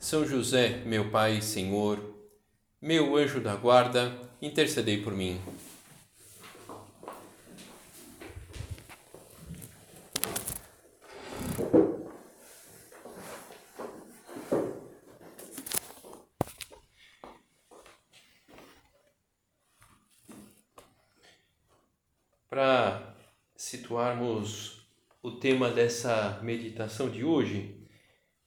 São José, meu Pai e Senhor, meu anjo da guarda, intercedei por mim. Para situarmos o tema dessa meditação de hoje,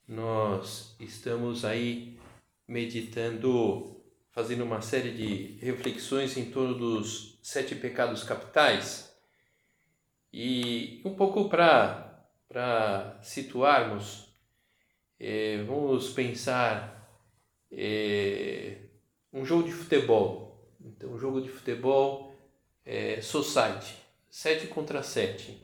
nós estamos aí meditando, fazendo uma série de reflexões em torno dos sete pecados capitais e um pouco para situarmos, eh, vamos pensar eh, um jogo de futebol. Então, um jogo de futebol é, society, 7 contra 7.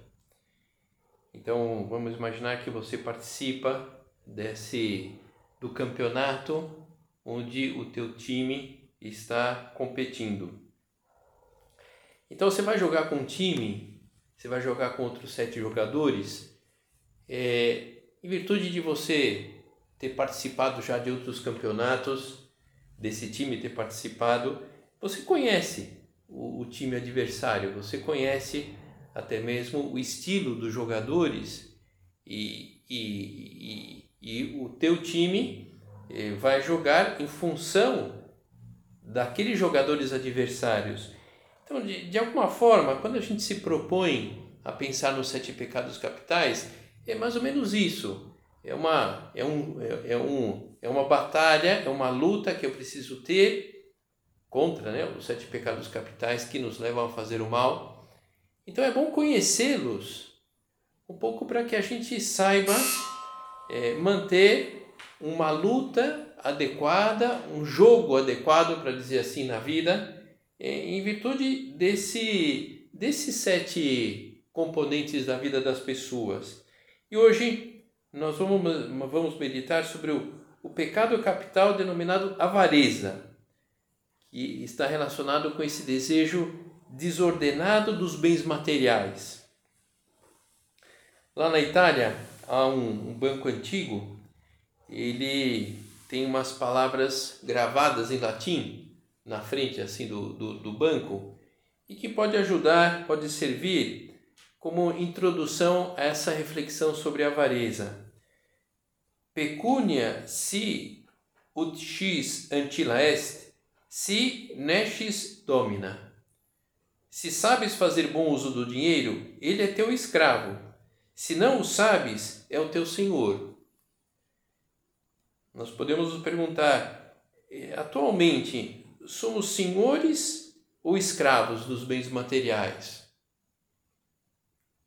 Então vamos imaginar que você participa desse do campeonato onde o teu time está competindo. Então você vai jogar com um time, você vai jogar com outros sete jogadores, é, em virtude de você ter participado já de outros campeonatos, desse time ter participado, você conhece o, o time adversário, você conhece até mesmo o estilo dos jogadores e, e, e, e o teu time eh, vai jogar em função daqueles jogadores adversários. Então, de, de alguma forma, quando a gente se propõe a pensar nos sete pecados capitais, é mais ou menos isso. É uma, é um, é, é um, é uma batalha, é uma luta que eu preciso ter contra né, os sete pecados capitais que nos levam a fazer o mal. Então é bom conhecê-los um pouco para que a gente saiba é, manter uma luta adequada, um jogo adequado, para dizer assim, na vida, é, em virtude desse, desses sete componentes da vida das pessoas. E hoje nós vamos, vamos meditar sobre o, o pecado capital denominado avareza que está relacionado com esse desejo desordenado dos bens materiais. Lá na Itália há um, um banco antigo, ele tem umas palavras gravadas em latim na frente assim do, do, do banco e que pode ajudar, pode servir como introdução a essa reflexão sobre a avareza. Pecunia si ut xis antila est Si nestes domina. Se sabes fazer bom uso do dinheiro, ele é teu escravo. Se não o sabes, é o teu senhor. Nós podemos nos perguntar: eh, atualmente, somos senhores ou escravos dos bens materiais?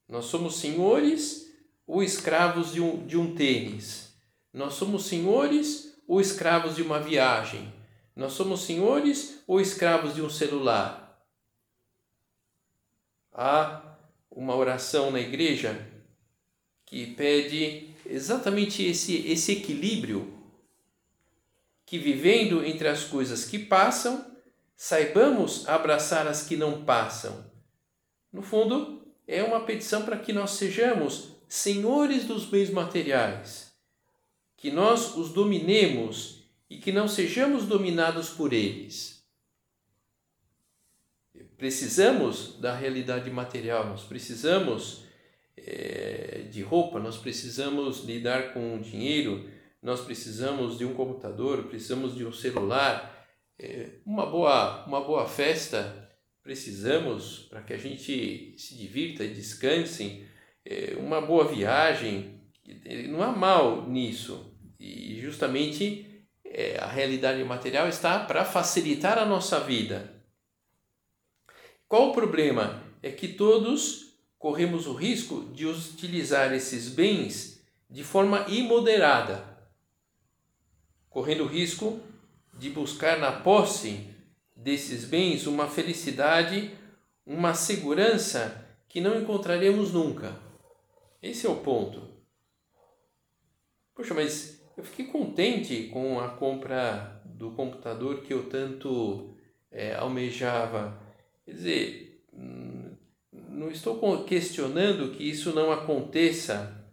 Nós somos senhores ou escravos de um, de um tênis? Nós somos senhores ou escravos de uma viagem? Nós somos senhores ou escravos de um celular? Há uma oração na igreja que pede exatamente esse, esse equilíbrio que vivendo entre as coisas que passam, saibamos abraçar as que não passam. No fundo, é uma petição para que nós sejamos senhores dos bens materiais, que nós os dominemos e que não sejamos dominados por eles. Precisamos da realidade material, nós precisamos é, de roupa, nós precisamos lidar com dinheiro, nós precisamos de um computador, precisamos de um celular, é, uma, boa, uma boa festa, precisamos para que a gente se divirta e descanse, é, uma boa viagem, não há mal nisso. E justamente a realidade material está para facilitar a nossa vida. Qual o problema? É que todos corremos o risco de utilizar esses bens de forma imoderada, correndo o risco de buscar na posse desses bens uma felicidade, uma segurança que não encontraremos nunca. Esse é o ponto. Poxa, mas eu fiquei contente com a compra do computador que eu tanto é, almejava. Quer dizer, não estou questionando que isso não aconteça,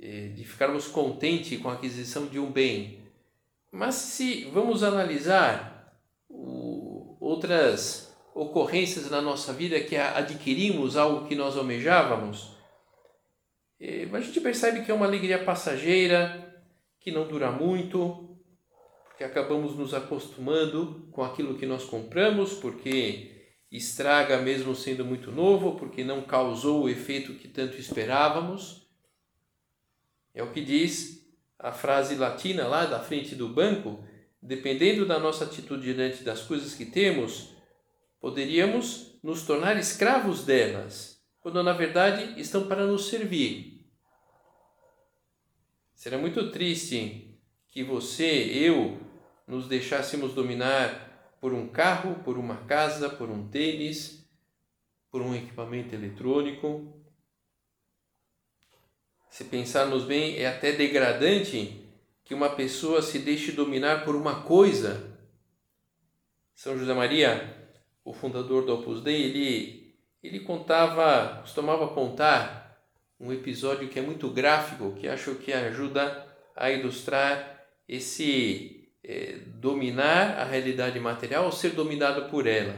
é, de ficarmos contentes com a aquisição de um bem. Mas se vamos analisar outras ocorrências na nossa vida que adquirimos algo que nós almejávamos, é, a gente percebe que é uma alegria passageira, que não dura muito, porque acabamos nos acostumando com aquilo que nós compramos, porque estraga mesmo sendo muito novo, porque não causou o efeito que tanto esperávamos. É o que diz a frase latina lá da frente do banco, dependendo da nossa atitude diante das coisas que temos, poderíamos nos tornar escravos delas quando na verdade estão para nos servir. Será muito triste que você, eu, nos deixássemos dominar por um carro, por uma casa, por um tênis, por um equipamento eletrônico. Se pensarmos bem, é até degradante que uma pessoa se deixe dominar por uma coisa. São José Maria, o fundador do Opus Dei, ele ele contava, costumava contar um episódio que é muito gráfico, que acho que ajuda a ilustrar esse é, dominar a realidade material ou ser dominado por ela.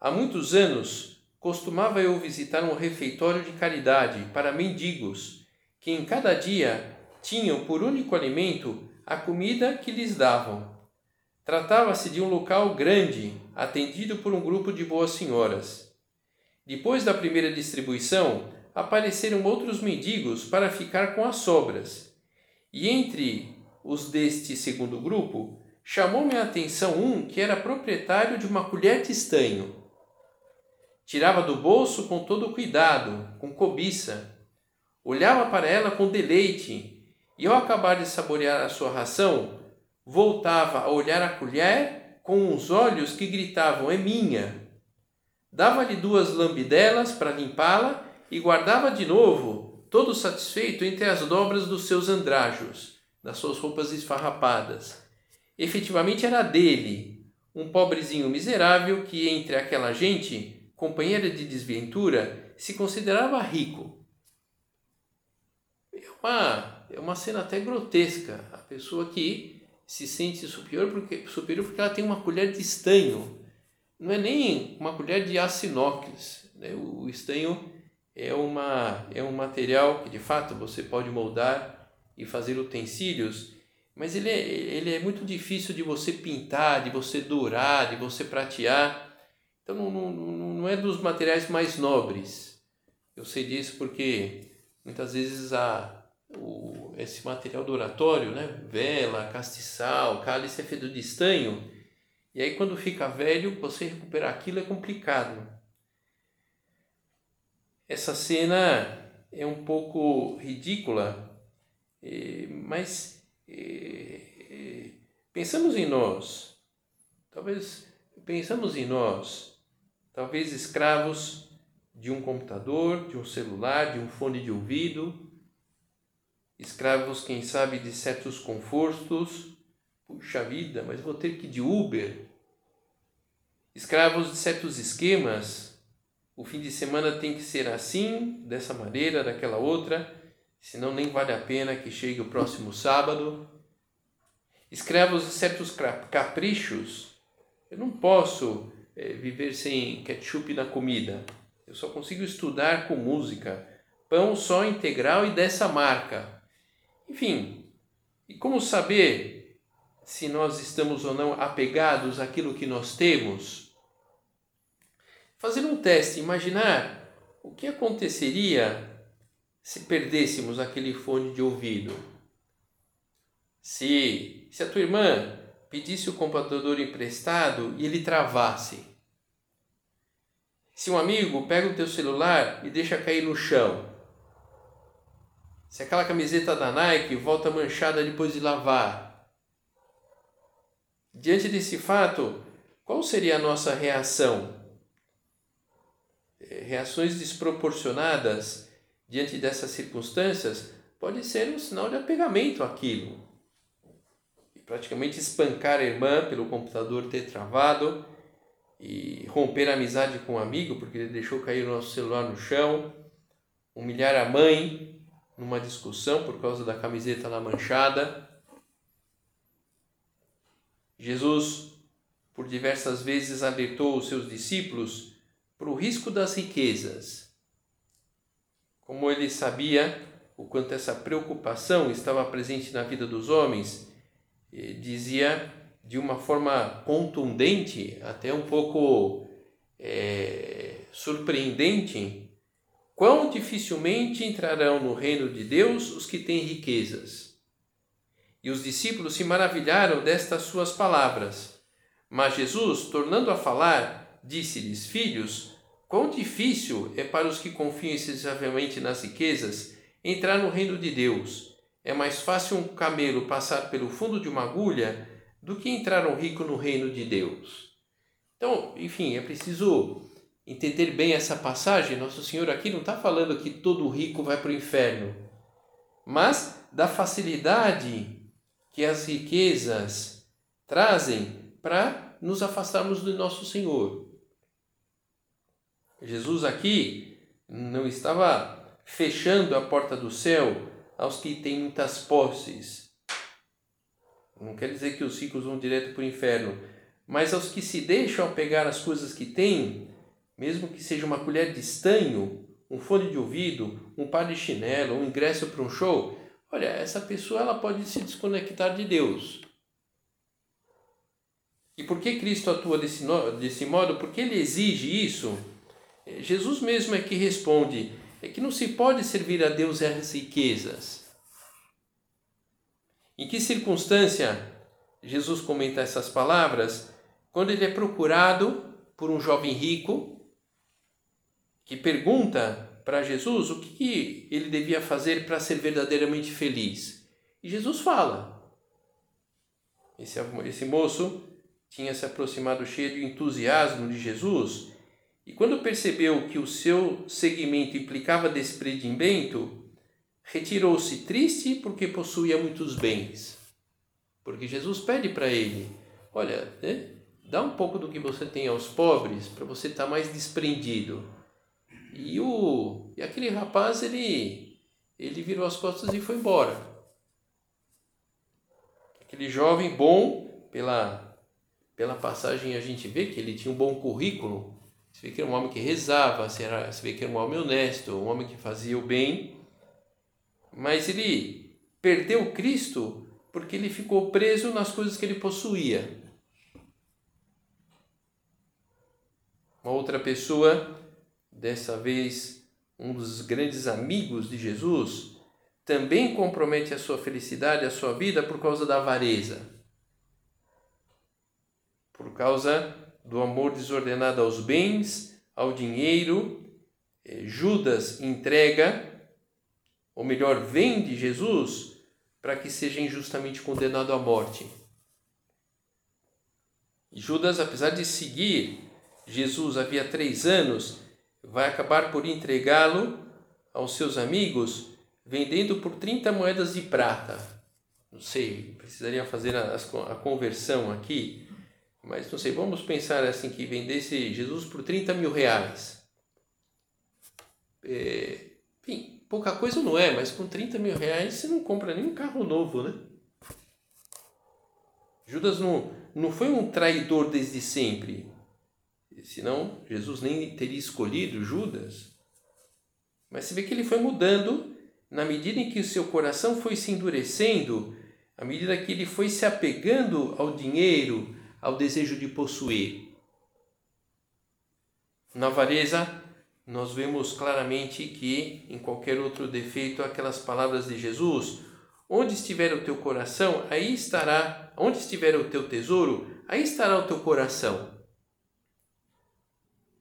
Há muitos anos costumava eu visitar um refeitório de caridade para mendigos que em cada dia tinham por único alimento a comida que lhes davam. Tratava-se de um local grande, atendido por um grupo de boas senhoras. Depois da primeira distribuição, apareceram outros mendigos para ficar com as sobras. E entre os deste segundo grupo, chamou-me a atenção um que era proprietário de uma colher de estanho. Tirava do bolso com todo cuidado, com cobiça. Olhava para ela com deleite, e ao acabar de saborear a sua ração, voltava a olhar a colher com uns olhos que gritavam: É minha! dava-lhe duas lambidelas para limpá-la e guardava de novo, todo satisfeito, entre as dobras dos seus andrajos, das suas roupas esfarrapadas. Efetivamente era dele, um pobrezinho miserável que, entre aquela gente, companheira de desventura, se considerava rico. É uma, é uma cena até grotesca. A pessoa que se sente superior porque, superior porque ela tem uma colher de estanho não é nem uma colher de aço inox. Né? O estanho é, uma, é um material que de fato você pode moldar e fazer utensílios, mas ele é, ele é muito difícil de você pintar, de você dourar, de você pratear. Então não, não, não é dos materiais mais nobres. Eu sei disso porque muitas vezes a, o, esse material douratório, né? vela, castiçal, cálice é feito de estanho, e aí, quando fica velho, você recuperar aquilo é complicado. Essa cena é um pouco ridícula, mas pensamos em nós. Talvez pensamos em nós, talvez escravos de um computador, de um celular, de um fone de ouvido, escravos, quem sabe, de certos confortos Puxa vida, mas vou ter que ir de Uber. Escravos de certos esquemas. O fim de semana tem que ser assim, dessa maneira, daquela outra, senão nem vale a pena que chegue o próximo sábado. Escravos de certos caprichos. Eu não posso é, viver sem ketchup na comida. Eu só consigo estudar com música. Pão só integral e dessa marca. Enfim, e como saber se nós estamos ou não apegados àquilo que nós temos. Fazer um teste, imaginar o que aconteceria se perdêssemos aquele fone de ouvido. Se, se a tua irmã pedisse o computador emprestado e ele travasse. Se um amigo pega o teu celular e deixa cair no chão. Se aquela camiseta da Nike volta manchada depois de lavar diante desse fato, qual seria a nossa reação? É, reações desproporcionadas diante dessas circunstâncias pode ser um sinal de apegamento àquilo. E praticamente espancar a irmã pelo computador ter travado e romper a amizade com um amigo porque ele deixou cair o nosso celular no chão, humilhar a mãe numa discussão por causa da camiseta lá manchada. Jesus, por diversas vezes, alertou os seus discípulos para o risco das riquezas. Como ele sabia o quanto essa preocupação estava presente na vida dos homens, eh, dizia de uma forma contundente, até um pouco é, surpreendente, quão dificilmente entrarão no reino de Deus os que têm riquezas. E os discípulos se maravilharam destas suas palavras. Mas Jesus, tornando a falar, disse-lhes: Filhos, quão difícil é para os que confiam excessivamente nas riquezas entrar no reino de Deus. É mais fácil um camelo passar pelo fundo de uma agulha do que entrar um rico no reino de Deus. Então, enfim, é preciso entender bem essa passagem. Nosso Senhor aqui não está falando que todo rico vai para o inferno, mas da facilidade que as riquezas trazem para nos afastarmos do nosso Senhor. Jesus aqui não estava fechando a porta do céu aos que têm muitas posses não quer dizer que os ricos vão direto para o inferno, mas aos que se deixam pegar as coisas que têm, mesmo que seja uma colher de estanho, um fone de ouvido, um par de chinelo, um ingresso para um show, olha, essa pessoa ela pode se desconectar de Deus. E por que Cristo atua desse, desse modo? Porque ele exige isso? Jesus mesmo é que responde: é que não se pode servir a Deus as riquezas. Em que circunstância Jesus comenta essas palavras? Quando ele é procurado por um jovem rico que pergunta para Jesus o que ele devia fazer para ser verdadeiramente feliz. E Jesus fala. Esse, esse moço tinha se aproximado cheio de entusiasmo de Jesus e quando percebeu que o seu seguimento implicava desprendimento, retirou-se triste porque possuía muitos bens. Porque Jesus pede para ele: olha, né, dá um pouco do que você tem aos pobres para você estar tá mais desprendido. E, o, e aquele rapaz, ele, ele virou as costas e foi embora. Aquele jovem bom, pela, pela passagem a gente vê que ele tinha um bom currículo. Você vê que era um homem que rezava, você vê que era um homem honesto, um homem que fazia o bem mas ele perdeu Cristo porque ele ficou preso nas coisas que ele possuía. Uma outra pessoa, dessa vez um dos grandes amigos de Jesus, também compromete a sua felicidade, a sua vida por causa da avareza. Por causa do amor desordenado aos bens, ao dinheiro, eh, Judas entrega ou melhor, vende Jesus para que seja injustamente condenado à morte. Judas, apesar de seguir Jesus havia três anos, vai acabar por entregá-lo aos seus amigos, vendendo por 30 moedas de prata. Não sei, precisaria fazer a, a conversão aqui, mas não sei, vamos pensar assim, que vendesse Jesus por 30 mil reais. É, enfim, pouca coisa não é, mas com 30 mil reais você não compra nem um carro novo, né? Judas não, não foi um traidor desde sempre. Senão, Jesus nem teria escolhido Judas. Mas você vê que ele foi mudando na medida em que o seu coração foi se endurecendo, à medida que ele foi se apegando ao dinheiro, ao desejo de possuir. Na avareza, nós vemos claramente que em qualquer outro defeito aquelas palavras de Jesus, onde estiver o teu coração, aí estará, onde estiver o teu tesouro, aí estará o teu coração.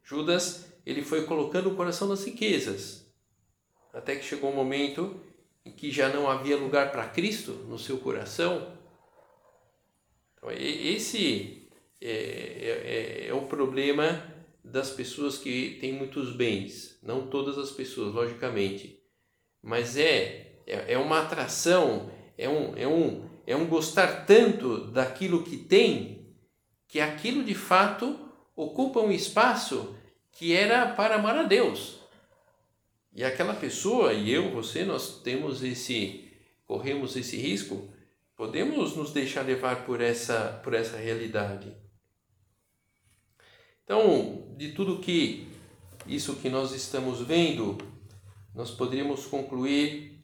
Judas, ele foi colocando o coração nas riquezas, até que chegou um momento em que já não havia lugar para Cristo no seu coração. Então esse é, é, é o problema das pessoas que têm muitos bens. Não todas as pessoas, logicamente. Mas é, é, é uma atração, é um, é, um, é um gostar tanto daquilo que tem, que aquilo de fato ocupa um espaço que era para amar a Deus. E aquela pessoa, e eu, você, nós temos esse, corremos esse risco, podemos nos deixar levar por essa, por essa realidade. Então, de tudo que isso que nós estamos vendo, nós poderíamos concluir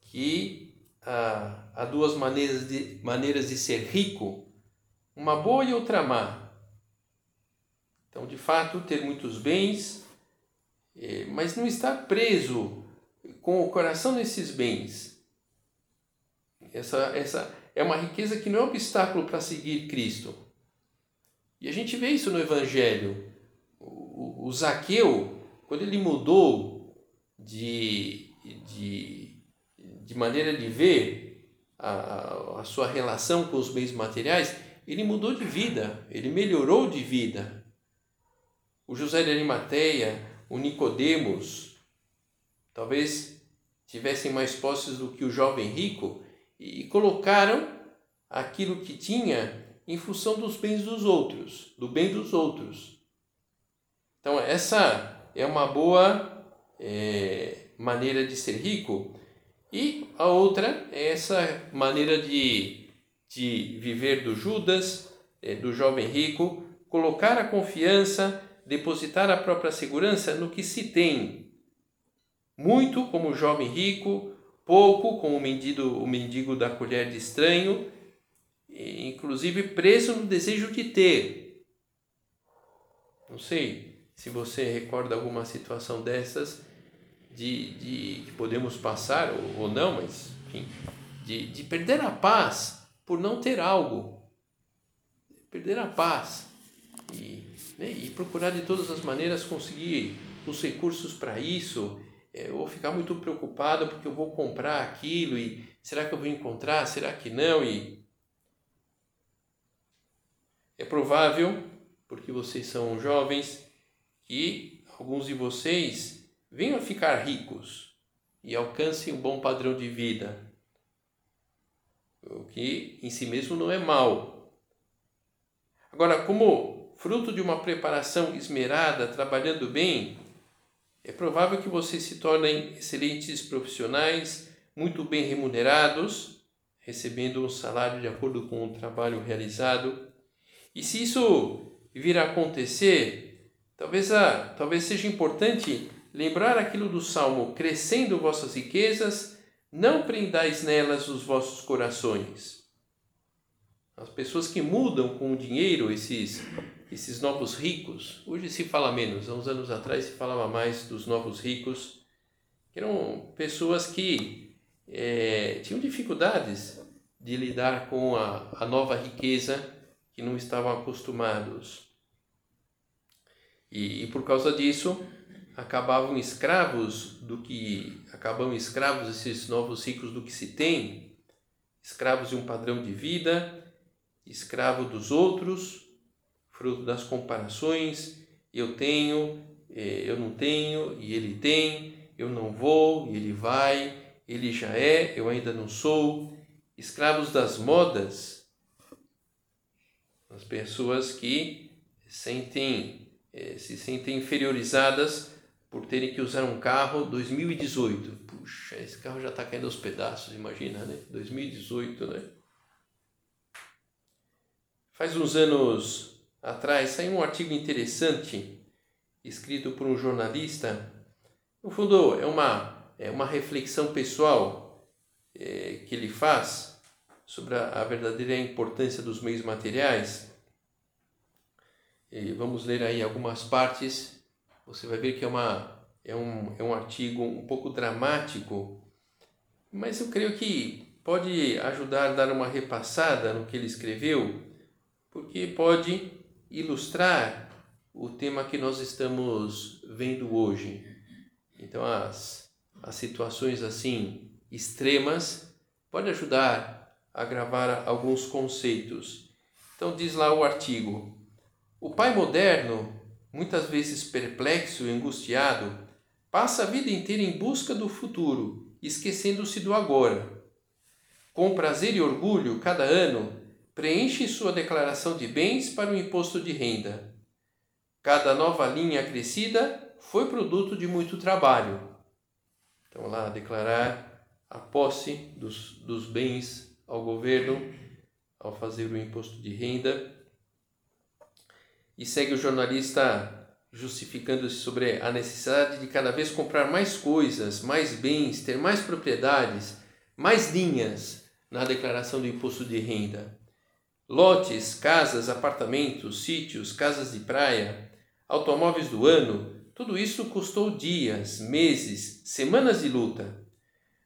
que ah, há duas maneiras de, maneiras de ser rico, uma boa e outra má. Então, de fato, ter muitos bens, eh, mas não estar preso com o coração nesses bens. Essa, essa é uma riqueza que não é obstáculo para seguir Cristo. E a gente vê isso no Evangelho. O, o, Zaqueu, quando ele mudou de, de, de maneira de ver a, a sua relação com os bens materiais, ele mudou de vida, ele melhorou de vida. O José de Arimateia, o Nicodemos, talvez tivessem mais posses do que o jovem rico e colocaram aquilo que tinha em função dos bens dos outros, do bem dos outros. Então, essa é uma boa é, maneira de ser rico. E a outra é essa maneira de, de viver do Judas, é, do jovem rico, colocar a confiança, depositar a própria segurança no que se tem. Muito como o jovem rico, pouco como o mendigo, o mendigo da colher de estranho, inclusive preso no desejo de ter. Não sei se você recorda alguma situação dessas de, de que podemos passar ou, ou não, mas enfim, de, de perder a paz por não ter algo. Perder a paz e, né, e procurar de todas as maneiras conseguir os recursos para isso, ou ficar muito preocupado porque eu vou comprar aquilo e será que eu vou encontrar, será que não? E é provável, porque vocês são jovens, que alguns de vocês venham a ficar ricos e alcancem um bom padrão de vida, o que em si mesmo não é mal. Agora, como fruto de uma preparação esmerada, trabalhando bem, é provável que vocês se tornem excelentes profissionais, muito bem remunerados, recebendo um salário de acordo com o trabalho realizado e se isso vir a acontecer, talvez, a, talvez seja importante lembrar aquilo do Salmo: crescendo vossas riquezas, não prendais nelas os vossos corações. As pessoas que mudam com o dinheiro, esses, esses novos ricos, hoje se fala menos, há uns anos atrás se falava mais dos novos ricos, que eram pessoas que é, tinham dificuldades de lidar com a, a nova riqueza que não estavam acostumados. E, e por causa disso, acabavam escravos do que acabam escravos esses novos ricos do que se tem, escravos de um padrão de vida, escravo dos outros, fruto das comparações, eu tenho, eh, eu não tenho e ele tem, eu não vou e ele vai, ele já é, eu ainda não sou, escravos das modas, as pessoas que sentem, eh, se sentem inferiorizadas por terem que usar um carro 2018. Puxa, esse carro já está caindo aos pedaços, imagina, né? 2018, né? Faz uns anos atrás saiu um artigo interessante escrito por um jornalista. No fundo, é uma, é uma reflexão pessoal é, que ele faz sobre a, a verdadeira importância dos meios materiais. E vamos ler aí algumas partes. Você vai ver que é, uma, é, um, é um artigo um pouco dramático, mas eu creio que pode ajudar a dar uma repassada no que ele escreveu, porque pode ilustrar o tema que nós estamos vendo hoje. Então, as, as situações assim extremas pode ajudar a gravar alguns conceitos. Então diz lá o artigo: o pai moderno, muitas vezes perplexo e angustiado, passa a vida inteira em busca do futuro, esquecendo-se do agora. Com prazer e orgulho, cada ano, preenche sua declaração de bens para o imposto de renda. Cada nova linha acrescida foi produto de muito trabalho. Então, lá, declarar a posse dos, dos bens ao governo ao fazer o imposto de renda. E segue o jornalista justificando-se sobre a necessidade de cada vez comprar mais coisas, mais bens, ter mais propriedades, mais linhas na declaração do imposto de renda. Lotes, casas, apartamentos, sítios, casas de praia, automóveis do ano, tudo isso custou dias, meses, semanas de luta.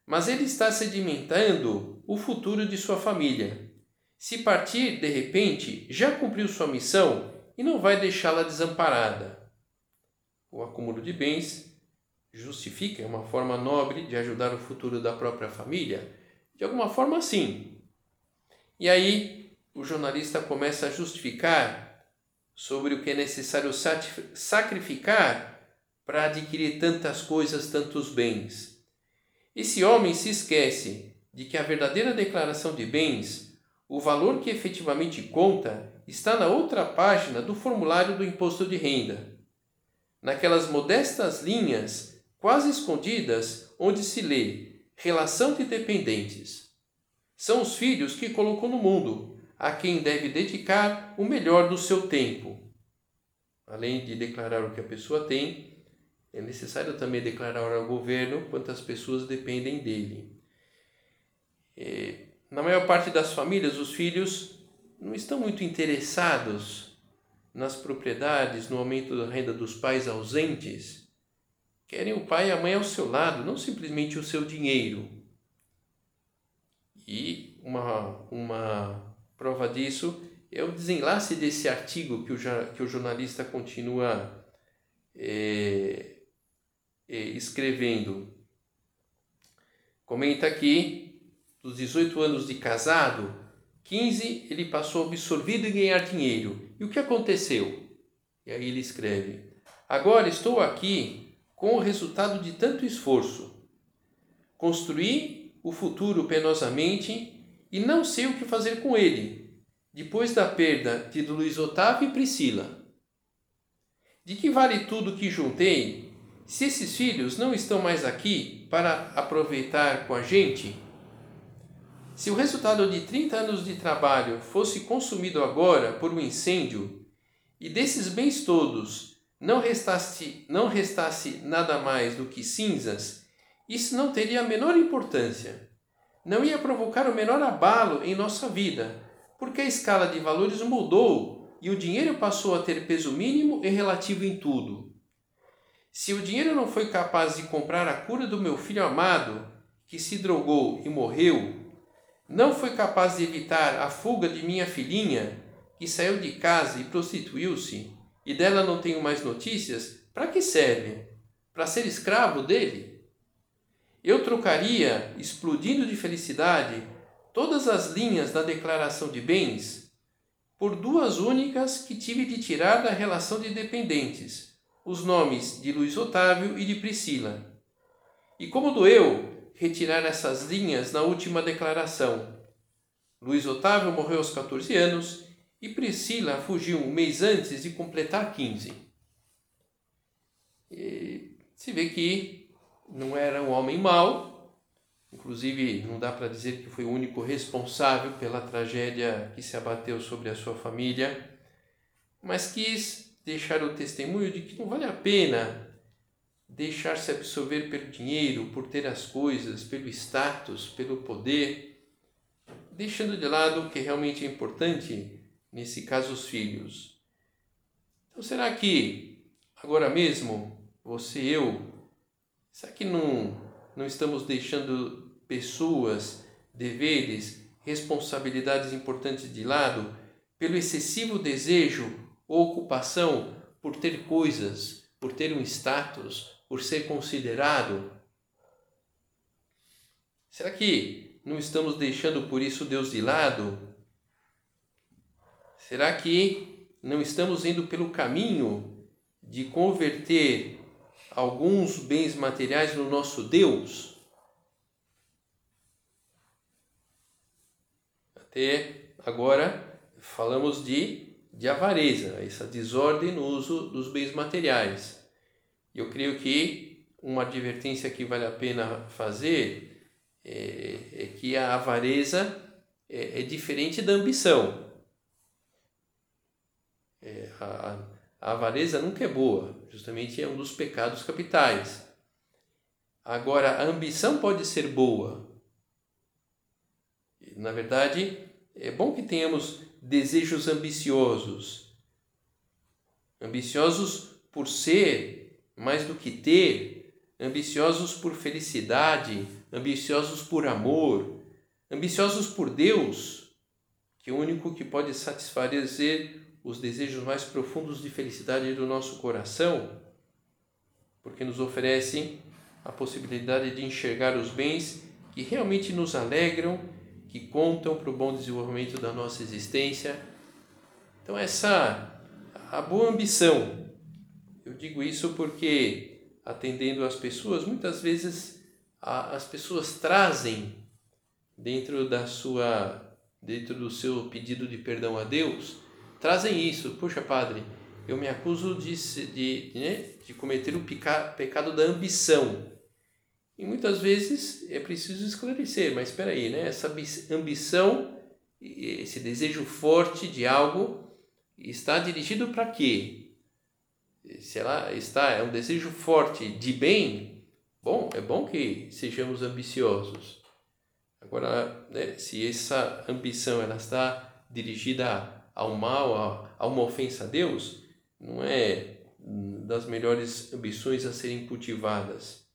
Mas ele está sedimentando o futuro de sua família. Se partir de repente, já cumpriu sua missão e não vai deixá-la desamparada. O acúmulo de bens justifica uma forma nobre de ajudar o futuro da própria família? De alguma forma, sim. E aí, o jornalista começa a justificar sobre o que é necessário sacrificar para adquirir tantas coisas, tantos bens. Esse homem se esquece de que a verdadeira declaração de bens, o valor que efetivamente conta, está na outra página do formulário do imposto de renda. Naquelas modestas linhas, quase escondidas, onde se lê relação de dependentes. São os filhos que colocou no mundo, a quem deve dedicar o melhor do seu tempo. Além de declarar o que a pessoa tem, é necessário também declarar ao governo quantas pessoas dependem dele. É, na maior parte das famílias, os filhos não estão muito interessados nas propriedades, no aumento da renda dos pais ausentes. Querem o pai e a mãe ao seu lado, não simplesmente o seu dinheiro. E uma, uma Prova disso é o desenlace desse artigo que o, que o jornalista continua é, é, escrevendo. Comenta aqui, dos 18 anos de casado, 15 ele passou absorvido em ganhar dinheiro. E o que aconteceu? E aí ele escreve: Agora estou aqui com o resultado de tanto esforço. Construí o futuro penosamente e não sei o que fazer com ele, depois da perda de Luiz Otávio e Priscila. De que vale tudo que juntei se esses filhos não estão mais aqui para aproveitar com a gente? Se o resultado de 30 anos de trabalho fosse consumido agora por um incêndio e desses bens todos não restasse, não restasse nada mais do que cinzas, isso não teria a menor importância não ia provocar o menor abalo em nossa vida, porque a escala de valores mudou e o dinheiro passou a ter peso mínimo e relativo em tudo. Se o dinheiro não foi capaz de comprar a cura do meu filho amado, que se drogou e morreu, não foi capaz de evitar a fuga de minha filhinha, que saiu de casa e prostituiu-se, e dela não tenho mais notícias, para que serve? Para ser escravo dele? Eu trocaria, explodindo de felicidade, todas as linhas da declaração de bens por duas únicas que tive de tirar da relação de dependentes, os nomes de Luiz Otávio e de Priscila. E como doeu retirar essas linhas na última declaração. Luiz Otávio morreu aos 14 anos e Priscila fugiu um mês antes de completar 15. E se vê que não era um homem mau, inclusive não dá para dizer que foi o único responsável pela tragédia que se abateu sobre a sua família, mas quis deixar o testemunho de que não vale a pena deixar-se absorver pelo dinheiro, por ter as coisas, pelo status, pelo poder, deixando de lado o que realmente é importante, nesse caso os filhos. Então será que agora mesmo você e eu Será que não, não estamos deixando pessoas, deveres, responsabilidades importantes de lado pelo excessivo desejo ou ocupação por ter coisas, por ter um status, por ser considerado? Será que não estamos deixando por isso Deus de lado? Será que não estamos indo pelo caminho de converter alguns bens materiais no nosso Deus? Até agora falamos de, de avareza, essa desordem no uso dos bens materiais. Eu creio que uma advertência que vale a pena fazer é, é que a avareza é, é, diferente da ambição. É, a, a avareza nunca é boa, justamente é um dos pecados capitais. Agora, a ambição pode ser boa. Na verdade, é bom que tenhamos desejos ambiciosos. Ambiciosos por ser mais do que ter, ambiciosos por felicidade, ambiciosos por amor, ambiciosos por Deus, que é o único que pode satisfazer os desejos mais profundos de felicidade do nosso coração, porque nos oferece a possibilidade de enxergar os bens que realmente nos alegram, que contam para o bom desenvolvimento da nossa existência. Então essa a boa ambição. Eu digo isso porque atendendo as pessoas, muitas vezes a, as pessoas trazem dentro da sua dentro do seu pedido de perdão a Deus, trazem isso. Puxa, padre, eu me acuso de, de, né, de cometer o pica, pecado da ambição. E muitas vezes é preciso esclarecer, mas espera aí, né? Essa ambição, esse desejo forte de algo está dirigido para quê? Se ela está é um desejo forte de bem, bom, é bom que sejamos ambiciosos. Agora, né, se essa ambição ela está dirigida ao mal, a, a uma ofensa a Deus, não é das melhores ambições a serem cultivadas.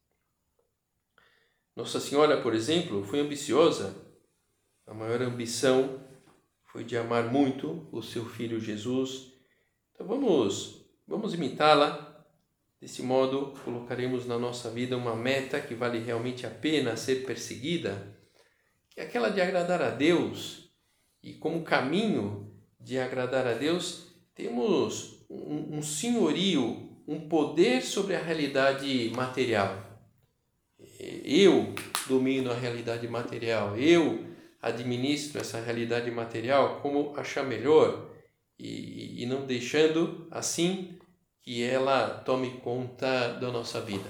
Nossa Senhora, por exemplo, foi ambiciosa. A maior ambição foi de amar muito o seu filho Jesus. Então vamos, vamos imitá-la. Desse modo, colocaremos na nossa vida uma meta que vale realmente a pena ser perseguida, que é aquela de agradar a Deus. E como caminho de agradar a Deus, temos um, senhorio, um poder sobre a realidade material. Eu domino a realidade material, eu administro essa realidade material como achar melhor e, e não deixando assim que ela tome conta da nossa vida.